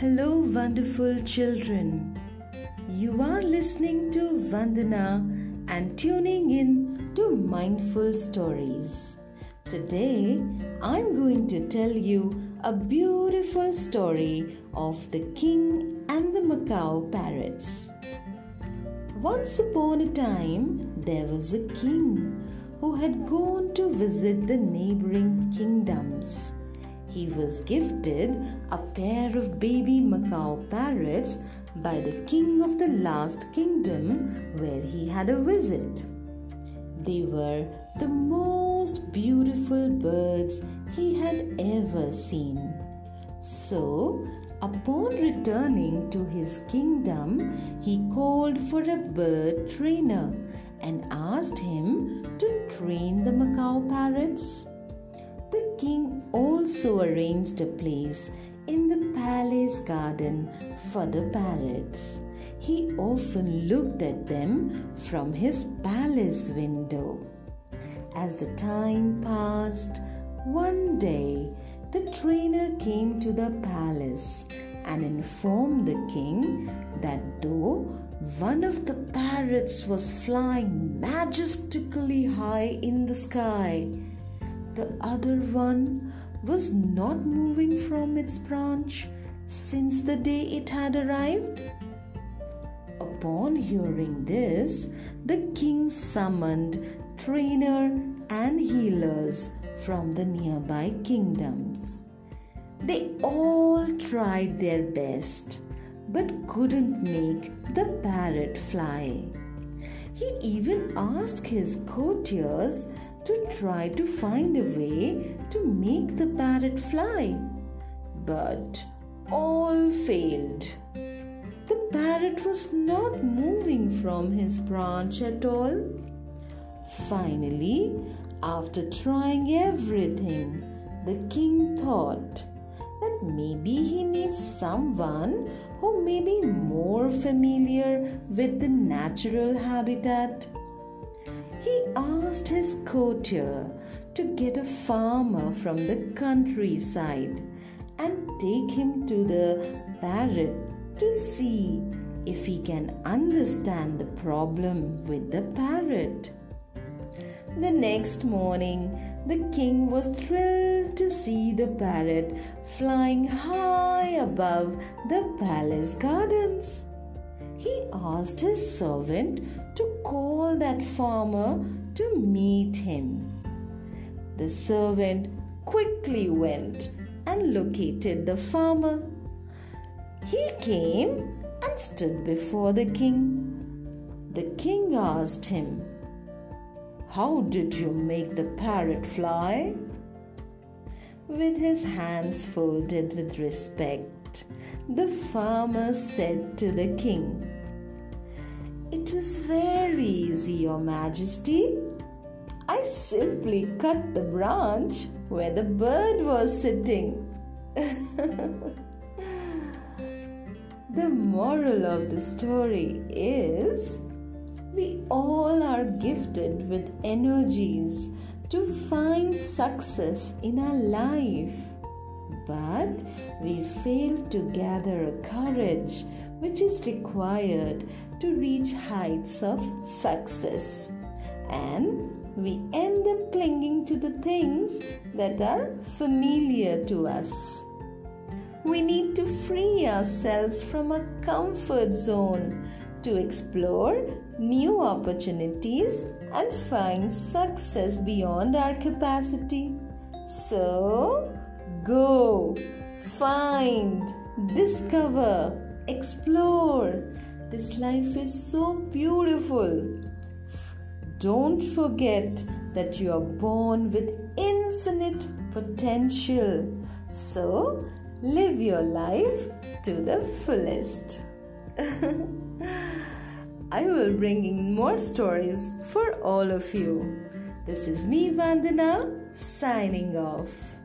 Hello, wonderful children. You are listening to Vandana and tuning in to Mindful Stories. Today, I'm going to tell you a beautiful story of the king and the macaw parrots. Once upon a time, there was a king who had gone to visit the neighboring kingdoms he was gifted a pair of baby macaw parrots by the king of the last kingdom where he had a visit. They were the most beautiful birds he had ever seen. So, upon returning to his kingdom, he called for a bird trainer and asked him to train the macaw parrots. The king also arranged a place in the palace garden for the parrots. He often looked at them from his palace window. As the time passed, one day the trainer came to the palace and informed the king that though one of the parrots was flying majestically high in the sky, the other one was not moving from its branch since the day it had arrived. Upon hearing this, the king summoned trainer and healers from the nearby kingdoms. They all tried their best but couldn't make the parrot fly. He even asked his courtiers to try to find a way to make the parrot fly. But all failed. The parrot was not moving from his branch at all. Finally, after trying everything, the king thought that maybe he needs someone who may be more familiar with the natural habitat asked his courtier to get a farmer from the countryside and take him to the parrot to see if he can understand the problem with the parrot. The next morning, the king was thrilled to see the parrot flying high above the palace gardens. He asked his servant to call that farmer to meet him. The servant quickly went and located the farmer. He came and stood before the king. The king asked him, How did you make the parrot fly? With his hands folded with respect, the farmer said to the king, it was very easy, Your Majesty. I simply cut the branch where the bird was sitting. the moral of the story is we all are gifted with energies to find success in our life, but we fail to gather courage which is required to reach heights of success. And we end up clinging to the things that are familiar to us. We need to free ourselves from a comfort zone to explore new opportunities and find success beyond our capacity. So, go, find, discover, explore. This life is so beautiful. Don't forget that you are born with infinite potential. So, live your life to the fullest. I will bring in more stories for all of you. This is me, Vandana, signing off.